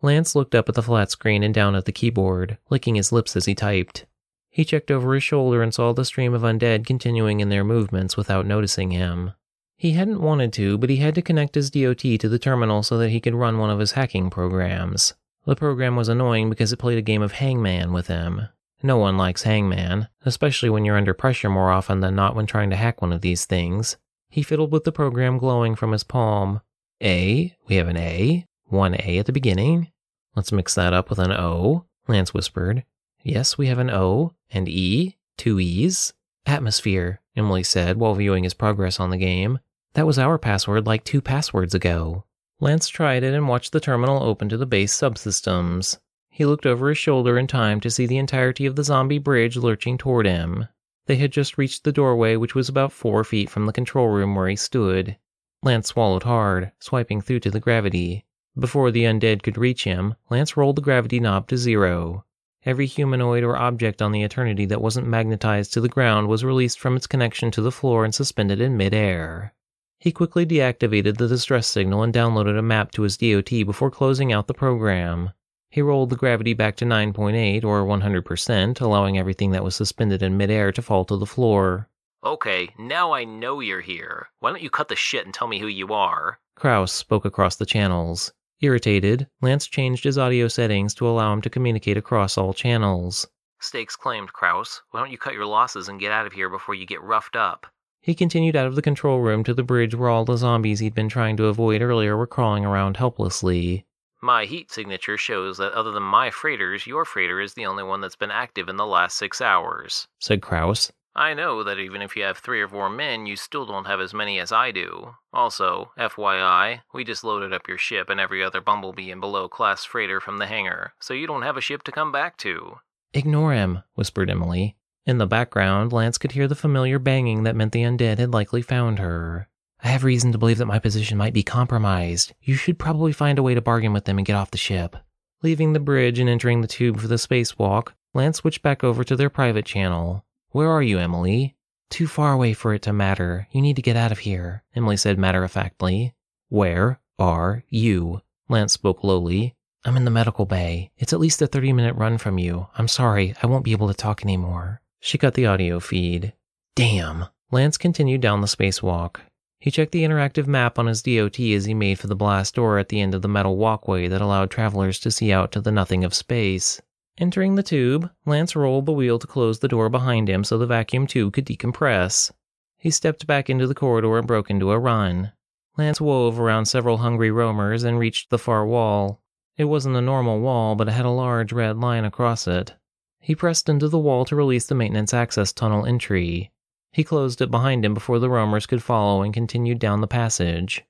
S1: Lance looked up at the flat screen and down at the keyboard, licking his lips as he typed. He checked over his shoulder and saw the stream of undead continuing in their movements without noticing him. He hadn't wanted to, but he had to connect his DOT to the terminal so that he could run one of his hacking programs. The program was annoying because it played a game of hangman with him. No one likes hangman, especially when you're under pressure more often than not when trying to hack one of these things. He fiddled with the program glowing from his palm. A? We have an A? One A at the beginning? Let's mix that up with an O, Lance whispered. Yes, we have an O and E, two E's. Atmosphere, Emily said while viewing his progress on the game. That was our password like two passwords ago. Lance tried it and watched the terminal open to the base subsystems. He looked over his shoulder in time to see the entirety of the zombie bridge lurching toward him. They had just reached the doorway, which was about four feet from the control room where he stood. Lance swallowed hard, swiping through to the gravity. Before the undead could reach him, Lance rolled the gravity knob to zero. Every humanoid or object on the Eternity that wasn't magnetized to the ground was released from its connection to the floor and suspended in midair. He quickly deactivated the distress signal and downloaded a map to his DOT before closing out the program. He rolled the gravity back to 9.8 or 100%, allowing everything that was suspended in midair to fall to the floor.
S2: Okay, now I know you're here. Why don't you cut the shit and tell me who you are?
S1: Kraus spoke across the channels. Irritated, Lance changed his audio settings to allow him to communicate across all channels.
S2: Stakes claimed, Kraus. Why don't you cut your losses and get out of here before you get roughed up?
S1: He continued out of the control room to the bridge where all the zombies he'd been trying to avoid earlier were crawling around helplessly.
S2: My heat signature shows that other than my freighters, your freighter is the only one that's been active in the last six hours,
S1: said Kraus.
S2: I know that even if you have three or four men, you still don't have as many as I do. Also, FYI, we just loaded up your ship and every other Bumblebee and below class freighter from the hangar, so you don't have a ship to come back to.
S1: Ignore him, whispered Emily. In the background, Lance could hear the familiar banging that meant the undead had likely found her. I have reason to believe that my position might be compromised. You should probably find a way to bargain with them and get off the ship. Leaving the bridge and entering the tube for the spacewalk, Lance switched back over to their private channel. Where are you, Emily? Too far away for it to matter. You need to get out of here, Emily said matter of factly. Where are you? Lance spoke lowly. I'm in the medical bay. It's at least a 30 minute run from you. I'm sorry, I won't be able to talk anymore. She cut the audio feed. Damn. Lance continued down the spacewalk. He checked the interactive map on his DOT as he made for the blast door at the end of the metal walkway that allowed travelers to see out to the nothing of space. Entering the tube, Lance rolled the wheel to close the door behind him so the vacuum tube could decompress. He stepped back into the corridor and broke into a run. Lance wove around several hungry roamers and reached the far wall. It wasn't a normal wall, but it had a large red line across it. He pressed into the wall to release the maintenance access tunnel entry. He closed it behind him before the roamers could follow and continued down the passage.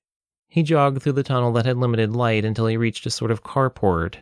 S1: He jogged through the tunnel that had limited light until he reached a sort of carport.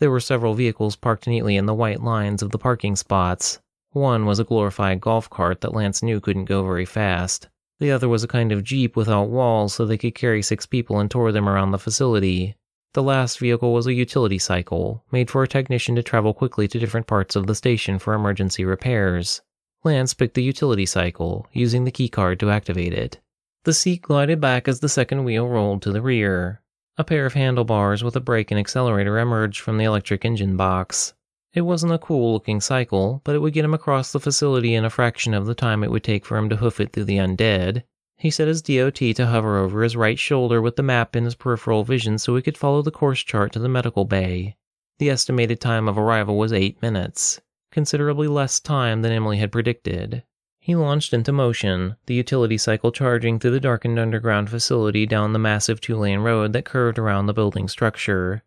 S1: There were several vehicles parked neatly in the white lines of the parking spots. One was a glorified golf cart that Lance knew couldn't go very fast. The other was a kind of jeep without walls so they could carry six people and tour them around the facility. The last vehicle was a utility cycle, made for a technician to travel quickly to different parts of the station for emergency repairs. Lance picked the utility cycle, using the keycard to activate it. The seat glided back as the second wheel rolled to the rear. A pair of handlebars with a brake and accelerator emerged from the electric engine box. It wasn't a cool looking cycle, but it would get him across the facility in a fraction of the time it would take for him to hoof it through the undead. He set his DOT to hover over his right shoulder with the map in his peripheral vision so he could follow the course chart to the medical bay. The estimated time of arrival was eight minutes, considerably less time than Emily had predicted. He launched into motion, the utility cycle charging through the darkened underground facility down the massive two lane road that curved around the building structure.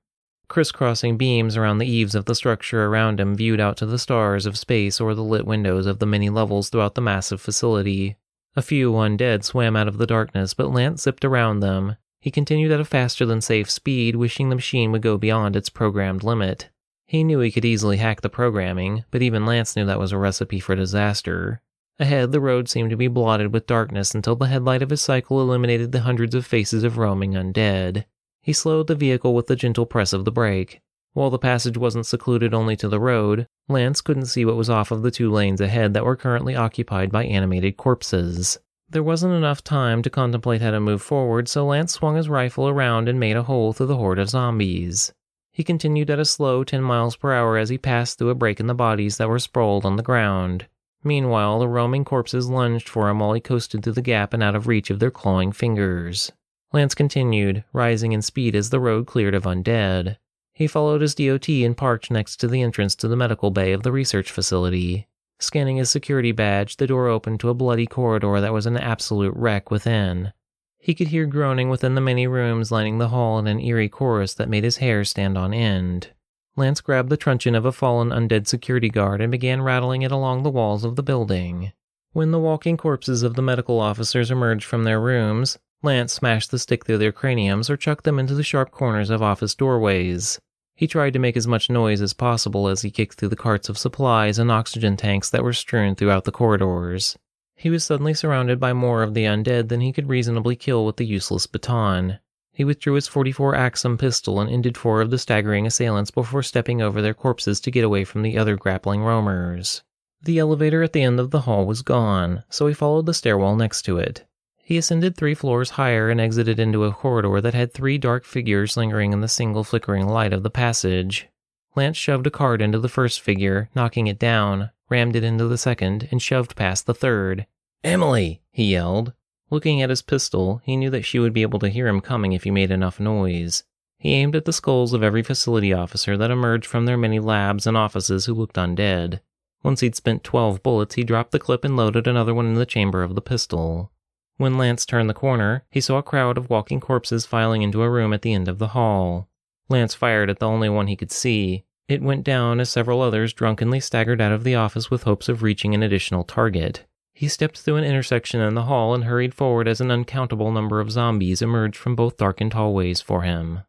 S1: Crisscrossing beams around the eaves of the structure around him viewed out to the stars of space or the lit windows of the many levels throughout the massive facility. A few undead swam out of the darkness, but Lance zipped around them. He continued at a faster than safe speed, wishing the machine would go beyond its programmed limit. He knew he could easily hack the programming, but even Lance knew that was a recipe for disaster. Ahead, the road seemed to be blotted with darkness until the headlight of his cycle illuminated the hundreds of faces of roaming undead. He slowed the vehicle with the gentle press of the brake. While the passage wasn't secluded only to the road, Lance couldn't see what was off of the two lanes ahead that were currently occupied by animated corpses. There wasn't enough time to contemplate how to move forward, so Lance swung his rifle around and made a hole through the horde of zombies. He continued at a slow 10 miles per hour as he passed through a break in the bodies that were sprawled on the ground. Meanwhile, the roaming corpses lunged for him while he coasted through the gap and out of reach of their clawing fingers. Lance continued, rising in speed as the road cleared of undead. He followed his DOT and parked next to the entrance to the medical bay of the research facility. Scanning his security badge, the door opened to a bloody corridor that was an absolute wreck within. He could hear groaning within the many rooms lining the hall in an eerie chorus that made his hair stand on end. Lance grabbed the truncheon of a fallen undead security guard and began rattling it along the walls of the building. When the walking corpses of the medical officers emerged from their rooms, Lance smashed the stick through their craniums or chucked them into the sharp corners of office doorways. He tried to make as much noise as possible as he kicked through the carts of supplies and oxygen tanks that were strewn throughout the corridors. He was suddenly surrounded by more of the undead than he could reasonably kill with the useless baton. He withdrew his 44 Axum pistol and ended four of the staggering assailants before stepping over their corpses to get away from the other grappling roamers. The elevator at the end of the hall was gone, so he followed the stairwell next to it. He ascended three floors higher and exited into a corridor that had three dark figures lingering in the single flickering light of the passage. Lance shoved a card into the first figure, knocking it down, rammed it into the second, and shoved past the third. Emily! he yelled. Looking at his pistol, he knew that she would be able to hear him coming if he made enough noise. He aimed at the skulls of every facility officer that emerged from their many labs and offices who looked undead. Once he'd spent 12 bullets, he dropped the clip and loaded another one in the chamber of the pistol. When Lance turned the corner, he saw a crowd of walking corpses filing into a room at the end of the hall. Lance fired at the only one he could see. It went down as several others drunkenly staggered out of the office with hopes of reaching an additional target. He stepped through an intersection in the hall and hurried forward as an uncountable number of zombies emerged from both darkened hallways for him.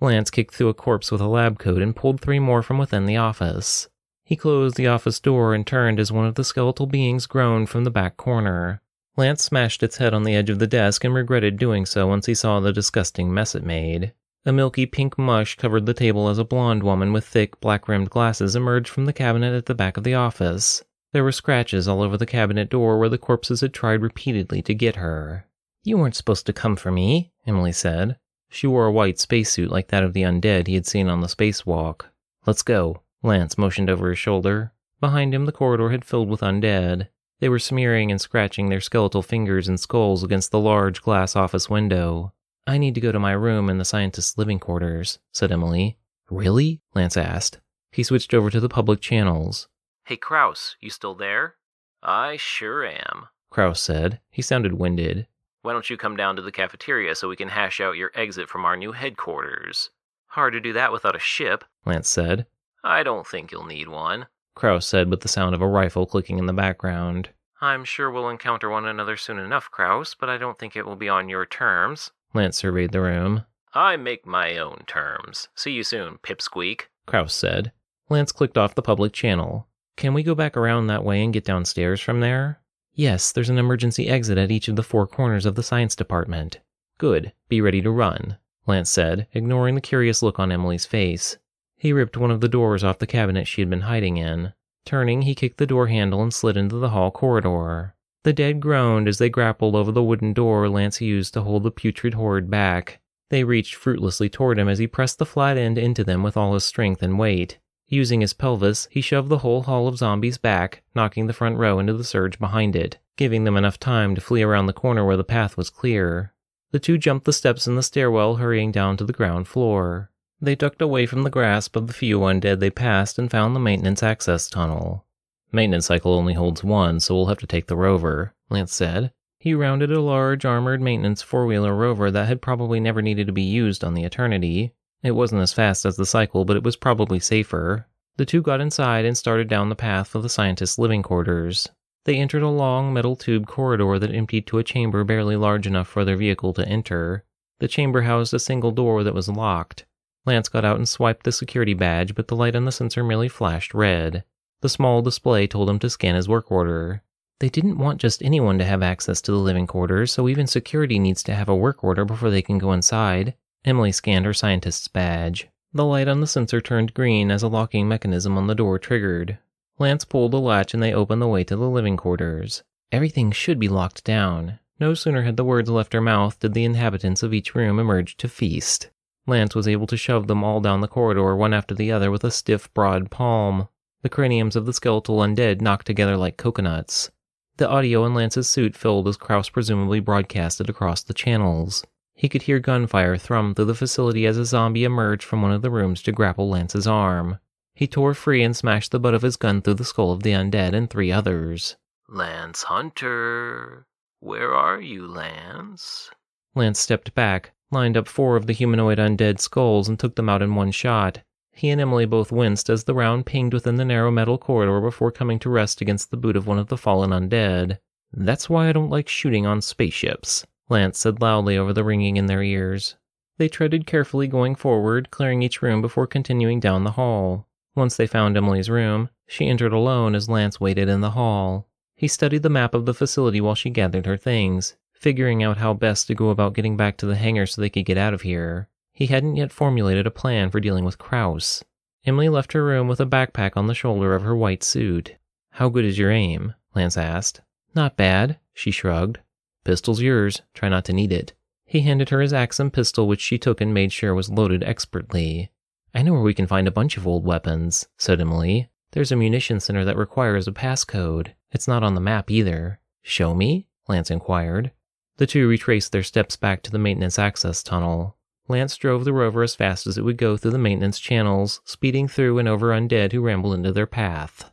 S1: Lance kicked through a corpse with a lab coat and pulled three more from within the office. He closed the office door and turned as one of the skeletal beings groaned from the back corner. Lance smashed its head on the edge of the desk and regretted doing so once he saw the disgusting mess it made. A milky pink mush covered the table as a blonde woman with thick, black rimmed glasses emerged from the cabinet at the back of the office. There were scratches all over the cabinet door where the corpses had tried repeatedly to get her. You weren't supposed to come for me, Emily said. She wore a white spacesuit like that of the undead he had seen on the spacewalk. Let's go. Lance motioned over his shoulder. Behind him, the corridor had filled with undead. They were smearing and scratching their skeletal fingers and skulls against the large glass office window. I need to go to my room in the scientist's living quarters, said Emily. Really? Lance asked. He switched over to the public channels.
S2: Hey, Kraus, you still there? I sure am,
S1: Kraus said. He sounded winded.
S2: Why don't you come down to the cafeteria so we can hash out your exit from our new headquarters? Hard to do that without a ship,
S1: Lance said.
S2: I don't think you'll need one,
S1: Kraus said with the sound of a rifle clicking in the background.
S2: I'm sure we'll encounter one another soon enough, Kraus, but I don't think it will be on your terms.
S1: Lance surveyed the room.
S2: I make my own terms. See you soon, pipsqueak,
S1: Kraus said. Lance clicked off the public channel. Can we go back around that way and get downstairs from there? Yes, there's an emergency exit at each of the four corners of the science department. Good. Be ready to run, Lance said, ignoring the curious look on Emily's face. He ripped one of the doors off the cabinet she had been hiding in. Turning, he kicked the door handle and slid into the hall corridor. The dead groaned as they grappled over the wooden door Lance used to hold the putrid horde back. They reached fruitlessly toward him as he pressed the flat end into them with all his strength and weight. Using his pelvis, he shoved the whole hall of zombies back, knocking the front row into the surge behind it. giving them enough time to flee around the corner where the path was clear. The two jumped the steps in the stairwell, hurrying down to the ground floor. They ducked away from the grasp of the few undead they passed and found the maintenance access tunnel. Maintenance cycle only holds one, so we'll have to take the rover, Lance said. He rounded a large armored maintenance four wheeler rover that had probably never needed to be used on the Eternity. It wasn't as fast as the cycle, but it was probably safer. The two got inside and started down the path for the scientist's living quarters. They entered a long metal tube corridor that emptied to a chamber barely large enough for their vehicle to enter. The chamber housed a single door that was locked. Lance got out and swiped the security badge, but the light on the sensor merely flashed red. The small display told him to scan his work order. They didn't want just anyone to have access to the living quarters, so even security needs to have a work order before they can go inside. Emily scanned her scientist's badge. The light on the sensor turned green as a locking mechanism on the door triggered. Lance pulled the latch and they opened the way to the living quarters. Everything should be locked down. No sooner had the words left her mouth did the inhabitants of each room emerge to feast. Lance was able to shove them all down the corridor one after the other with a stiff, broad palm. The craniums of the skeletal undead knocked together like coconuts. The audio in Lance's suit filled as Kraus presumably broadcasted across the channels. He could hear gunfire thrum through the facility as a zombie emerged from one of the rooms to grapple Lance's arm. He tore free and smashed the butt of his gun through the skull of the undead and three others.
S2: Lance Hunter, where are you, Lance?
S1: Lance stepped back, lined up four of the humanoid undead skulls, and took them out in one shot. He and Emily both winced as the round pinged within the narrow metal corridor before coming to rest against the boot of one of the fallen undead. That's why I don't like shooting on spaceships, Lance said loudly over the ringing in their ears. They treaded carefully going forward, clearing each room before continuing down the hall. Once they found Emily's room, she entered alone as Lance waited in the hall. He studied the map of the facility while she gathered her things, figuring out how best to go about getting back to the hangar so they could get out of here. He hadn't yet formulated a plan for dealing with Kraus. Emily left her room with a backpack on the shoulder of her white suit. How good is your aim? Lance asked. Not bad, she shrugged. Pistol's yours. Try not to need it. He handed her his Axum pistol, which she took and made sure was loaded expertly. I know where we can find a bunch of old weapons, said Emily. There's a munition center that requires a passcode. It's not on the map either. Show me? Lance inquired. The two retraced their steps back to the maintenance access tunnel. Lance drove the rover as fast as it would go through the maintenance channels, speeding through and over undead who rambled into their path.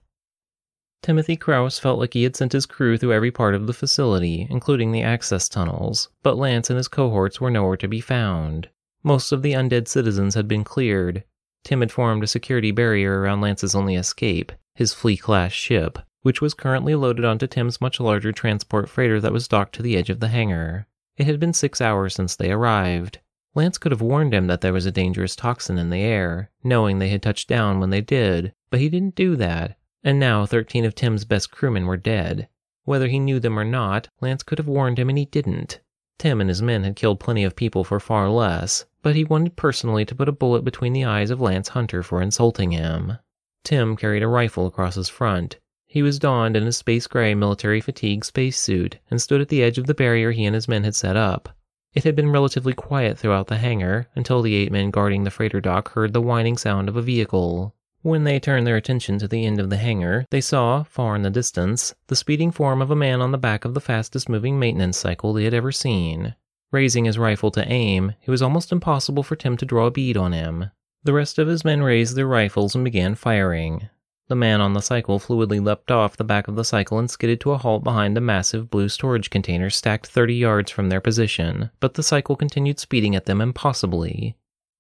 S1: Timothy Kraus felt like he had sent his crew through every part of the facility, including the access tunnels, but Lance and his cohorts were nowhere to be found. Most of the undead citizens had been cleared. Tim had formed a security barrier around Lance's only escape, his Flea class ship, which was currently loaded onto Tim's much larger transport freighter that was docked to the edge of the hangar. It had been six hours since they arrived. Lance could have warned him that there was a dangerous toxin in the air, knowing they had touched down when they did, but he didn't do that, and now 13 of Tim's best crewmen were dead. Whether he knew them or not, Lance could have warned him and he didn't. Tim and his men had killed plenty of people for far less, but he wanted personally to put a bullet between the eyes of Lance Hunter for insulting him. Tim carried a rifle across his front, he was donned in a space gray military fatigue spacesuit and stood at the edge of the barrier he and his men had set up. It had been relatively quiet throughout the hangar until the eight men guarding the freighter dock heard the whining sound of a vehicle. When they turned their attention to the end of the hangar, they saw, far in the distance, the speeding form of a man on the back of the fastest moving maintenance cycle they had ever seen. Raising his rifle to aim, it was almost impossible for Tim to draw a bead on him. The rest of his men raised their rifles and began firing. The man on the cycle fluidly leapt off the back of the cycle and skidded to a halt behind the massive blue storage container stacked 30 yards from their position, but the cycle continued speeding at them impossibly.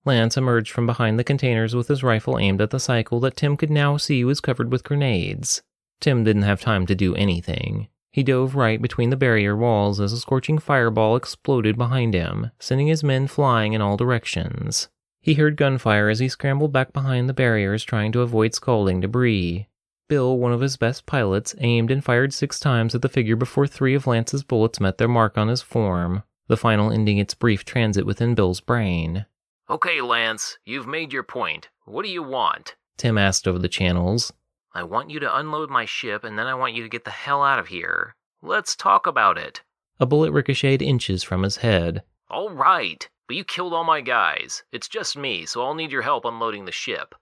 S1: Lance emerged from behind the containers with his rifle aimed at the cycle that Tim could now see was covered with grenades. Tim didn't have time to do anything. He dove right between the barrier walls as a scorching fireball exploded behind him, sending his men flying in all directions. He heard gunfire as he scrambled back behind the barriers trying to avoid scalding debris. Bill, one of his best pilots, aimed and fired six times at the figure before three of Lance's bullets met their mark on his form, the final ending its brief transit within Bill's brain.
S2: Okay, Lance, you've made your point. What do you want?
S1: Tim asked over the channels.
S2: I want you to unload my ship and then I want you to get the hell out of here. Let's talk about it.
S1: A bullet ricocheted inches from his head.
S2: All right. But you killed all my guys. It's just me, so I'll need your help unloading the ship.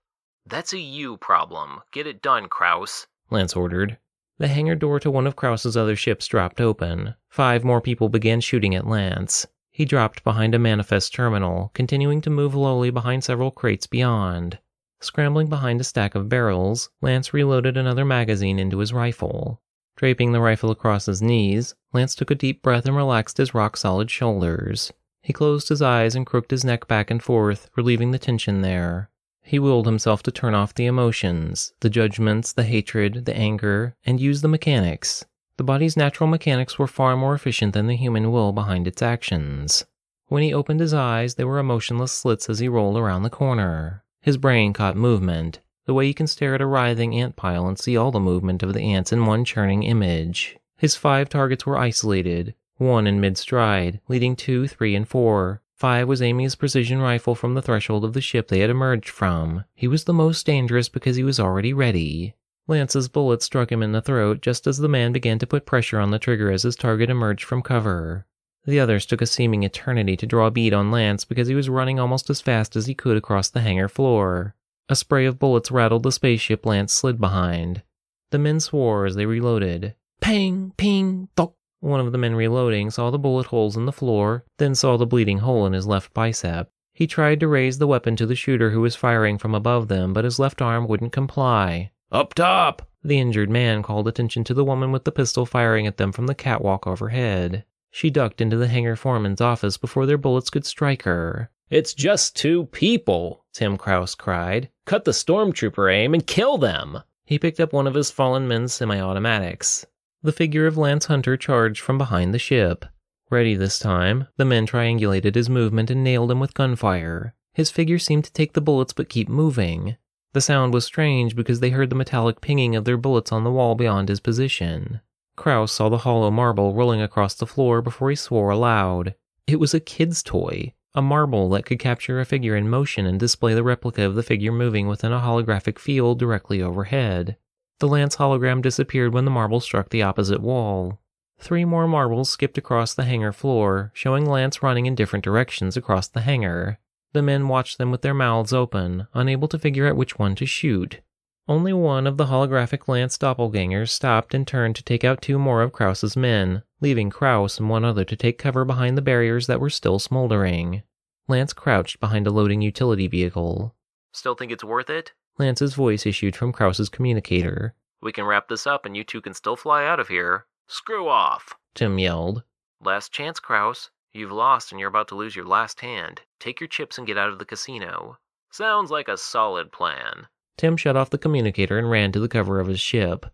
S2: That's a you problem. Get it done, Kraus.
S1: Lance ordered. The hangar door to one of Kraus's other ships dropped open. Five more people began shooting at Lance. He dropped behind a manifest terminal, continuing to move lowly behind several crates beyond. Scrambling behind a stack of barrels, Lance reloaded another magazine into his rifle. Draping the rifle across his knees, Lance took a deep breath and relaxed his rock solid shoulders. He closed his eyes and crooked his neck back and forth, relieving the tension there. He willed himself to turn off the emotions, the judgments, the hatred, the anger, and use the mechanics. The body's natural mechanics were far more efficient than the human will behind its actions. When he opened his eyes, they were emotionless slits as he rolled around the corner. His brain caught movement, the way you can stare at a writhing ant pile and see all the movement of the ants in one churning image. His five targets were isolated, one in mid stride, leading two, three, and four, Five was his precision rifle from the threshold of the ship they had emerged from. He was the most dangerous because he was already ready. Lance's bullet struck him in the throat just as the man began to put pressure on the trigger as his target emerged from cover. The others took a seeming eternity to draw bead on Lance because he was running almost as fast as he could across the hangar floor. A spray of bullets rattled the spaceship Lance slid behind. The men swore as they reloaded. Ping, ping, thok, one of the men reloading saw the bullet holes in the floor, then saw the bleeding hole in his left bicep. He tried to raise the weapon to the shooter who was firing from above them, but his left arm wouldn't comply. Up top! The injured man called attention to the woman with the pistol firing at them from the catwalk overhead. She ducked into the hangar foreman's office before their bullets could strike her. It's just two people, Tim Kraus cried. Cut the stormtrooper aim and kill them! He picked up one of his fallen men's semi automatics. The figure of Lance Hunter charged from behind the ship. Ready this time, the men triangulated his movement and nailed him with gunfire. His figure seemed to take the bullets but keep moving. The sound was strange because they heard the metallic pinging of their bullets on the wall beyond his position. Krause saw the hollow marble rolling across the floor before he swore aloud. It was a kid's toy, a marble that could capture a figure in motion and display the replica of the figure moving within a holographic field directly overhead. The Lance hologram disappeared when the marble struck the opposite wall. Three more marbles skipped across the hangar floor, showing Lance running in different directions across the hangar. The men watched them with their mouths open, unable to figure out which one to shoot. Only one of the holographic Lance doppelgangers stopped and turned to take out two more of Krause's men, leaving Krause and one other to take cover behind the barriers that were still smoldering. Lance crouched behind a loading utility vehicle.
S2: Still think it's worth it?
S1: Lance's voice issued from Krause's communicator.
S2: We can wrap this up and you two can still fly out of here. Screw off!
S1: Tim yelled.
S2: Last chance, Krause. You've lost and you're about to lose your last hand. Take your chips and get out of the casino. Sounds like a solid plan.
S1: Tim shut off the communicator and ran to the cover of his ship.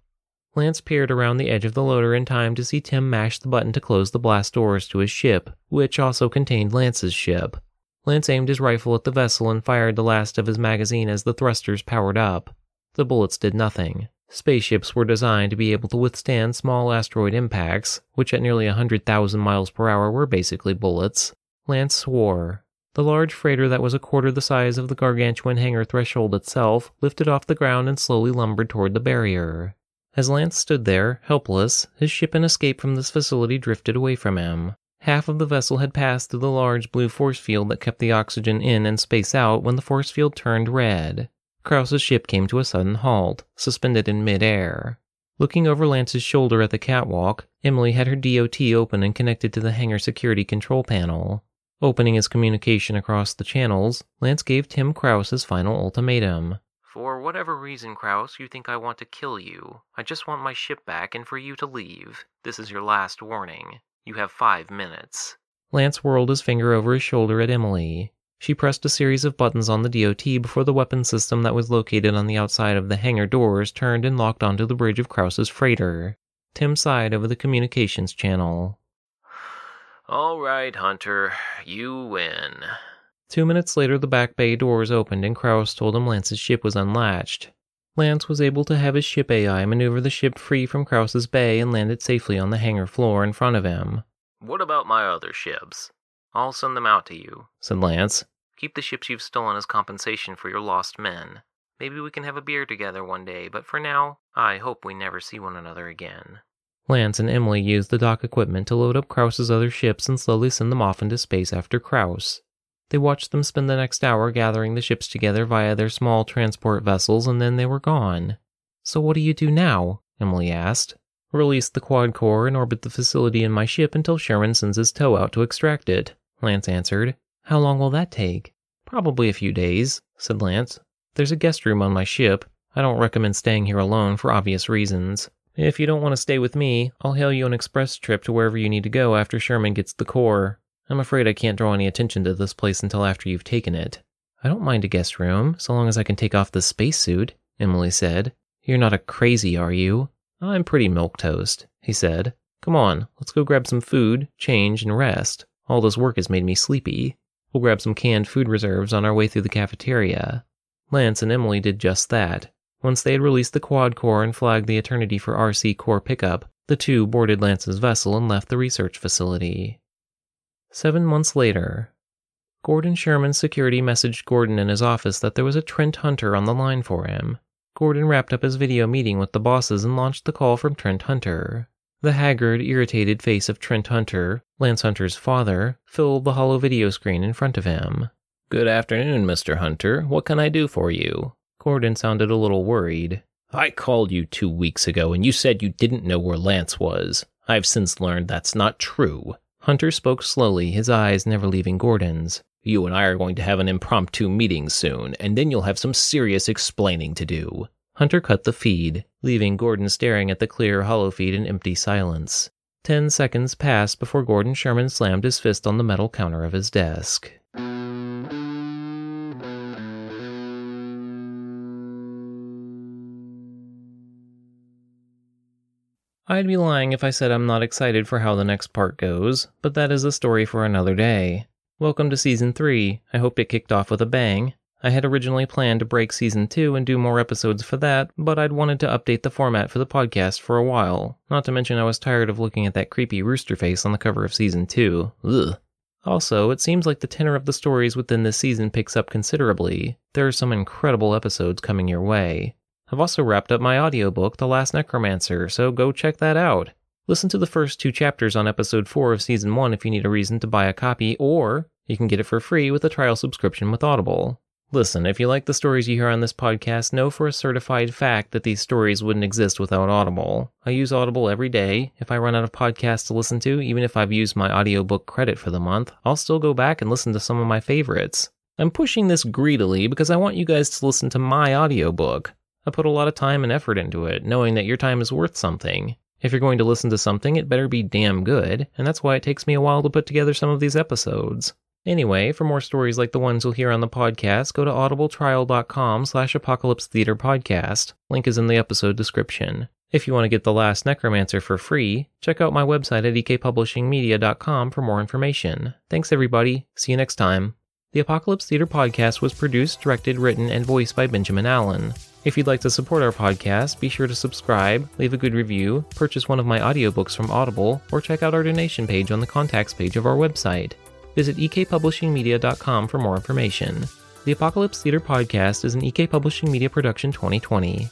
S1: Lance peered around the edge of the loader in time to see Tim mash the button to close the blast doors to his ship, which also contained Lance's ship. Lance aimed his rifle at the vessel and fired the last of his magazine as the thrusters powered up. The bullets did nothing. Spaceships were designed to be able to withstand small asteroid impacts, which at nearly 100,000 miles per hour were basically bullets. Lance swore. The large freighter that was a quarter the size of the gargantuan hangar threshold itself lifted off the ground and slowly lumbered toward the barrier. As Lance stood there, helpless, his ship and escape from this facility drifted away from him. Half of the vessel had passed through the large blue force field that kept the oxygen in and space out when the force field turned red. Krause's ship came to a sudden halt, suspended in midair. Looking over Lance's shoulder at the catwalk, Emily had her DOT open and connected to the hangar security control panel. Opening his communication across the channels, Lance gave Tim Krause his final ultimatum.
S2: For whatever reason, Krause, you think I want to kill you. I just want my ship back and for you to leave. This is your last warning. You have five minutes.
S1: Lance whirled his finger over his shoulder at Emily. She pressed a series of buttons on the DOT before the weapon system that was located on the outside of the hangar doors turned and locked onto the bridge of Krause's freighter. Tim sighed over the communications channel.
S2: All right, Hunter, you win.
S1: Two minutes later, the back bay doors opened and Krause told him Lance's ship was unlatched. Lance was able to have his ship AI maneuver the ship free from Krause's bay and land it safely on the hangar floor in front of him.
S2: What about my other ships? I'll send them out to you,
S1: said Lance.
S2: Keep the ships you've stolen as compensation for your lost men. Maybe we can have a beer together one day, but for now, I hope we never see one another again.
S1: Lance and Emily used the dock equipment to load up Krause's other ships and slowly send them off into space after Krause. They watched them spend the next hour gathering the ships together via their small transport vessels, and then they were gone. So what do you do now? Emily asked. Release the quad core and orbit the facility in my ship until Sherman sends his tow out to extract it, Lance answered. How long will that take? Probably a few days, said Lance. There's a guest room on my ship. I don't recommend staying here alone for obvious reasons. If you don't want to stay with me, I'll hail you an express trip to wherever you need to go after Sherman gets the core. I'm afraid I can't draw any attention to this place until after you've taken it. I don't mind a guest room, so long as I can take off the spacesuit, Emily said. You're not a crazy, are you? I'm pretty milquetoast, he said. Come on, let's go grab some food, change, and rest. All this work has made me sleepy. We'll grab some canned food reserves on our way through the cafeteria. Lance and Emily did just that. Once they had released the quad core and flagged the Eternity for RC core pickup, the two boarded Lance's vessel and left the research facility. Seven months later, Gordon Sherman's security messaged Gordon in his office that there was a Trent Hunter on the line for him. Gordon wrapped up his video meeting with the bosses and launched the call from Trent Hunter. The haggard, irritated face of Trent Hunter, Lance Hunter's father, filled the holo video screen in front of him.
S2: Good afternoon, Mr. Hunter. What can I do for you?
S1: Gordon sounded a little worried.
S2: I called you two weeks ago and you said you didn't know where Lance was. I've since learned that's not true.
S1: Hunter spoke slowly, his eyes never leaving Gordon's.
S2: You and I are going to have an impromptu meeting soon, and then you'll have some serious explaining to do.
S1: Hunter cut the feed, leaving Gordon staring at the clear holo feed in empty silence. Ten seconds passed before Gordon Sherman slammed his fist on the metal counter of his desk. I'd be lying if I said I'm not excited for how the next part goes, but that is a story for another day. Welcome to Season 3. I hope it kicked off with a bang. I had originally planned to break Season 2 and do more episodes for that, but I'd wanted to update the format for the podcast for a while. Not to mention, I was tired of looking at that creepy rooster face on the cover of Season 2. Ugh. Also, it seems like the tenor of the stories within this season picks up considerably. There are some incredible episodes coming your way. I've also wrapped up my audiobook, The Last Necromancer, so go check that out. Listen to the first two chapters on episode 4 of season 1 if you need a reason to buy a copy, or you can get it for free with a trial subscription with Audible. Listen, if you like the stories you hear on this podcast, know for a certified fact that these stories wouldn't exist without Audible. I use Audible every day. If I run out of podcasts to listen to, even if I've used my audiobook credit for the month, I'll still go back and listen to some of my favorites. I'm pushing this greedily because I want you guys to listen to my audiobook. I put a lot of time and effort into it, knowing that your time is worth something. If you're going to listen to something, it better be damn good, and that's why it takes me a while to put together some of these episodes. Anyway, for more stories like the ones you'll hear on the podcast, go to audibletrial.com slash apocalypse theater podcast. Link is in the episode description. If you want to get The Last Necromancer for free, check out my website at ekpublishingmedia.com for more information. Thanks everybody. See you next time. The Apocalypse Theater podcast was produced, directed, written, and voiced by Benjamin Allen. If you'd like to support our podcast, be sure to subscribe, leave a good review, purchase one of my audiobooks from Audible, or check out our donation page on the contacts page of our website. Visit ekpublishingmedia.com for more information. The Apocalypse Theater Podcast is an EK Publishing Media production 2020.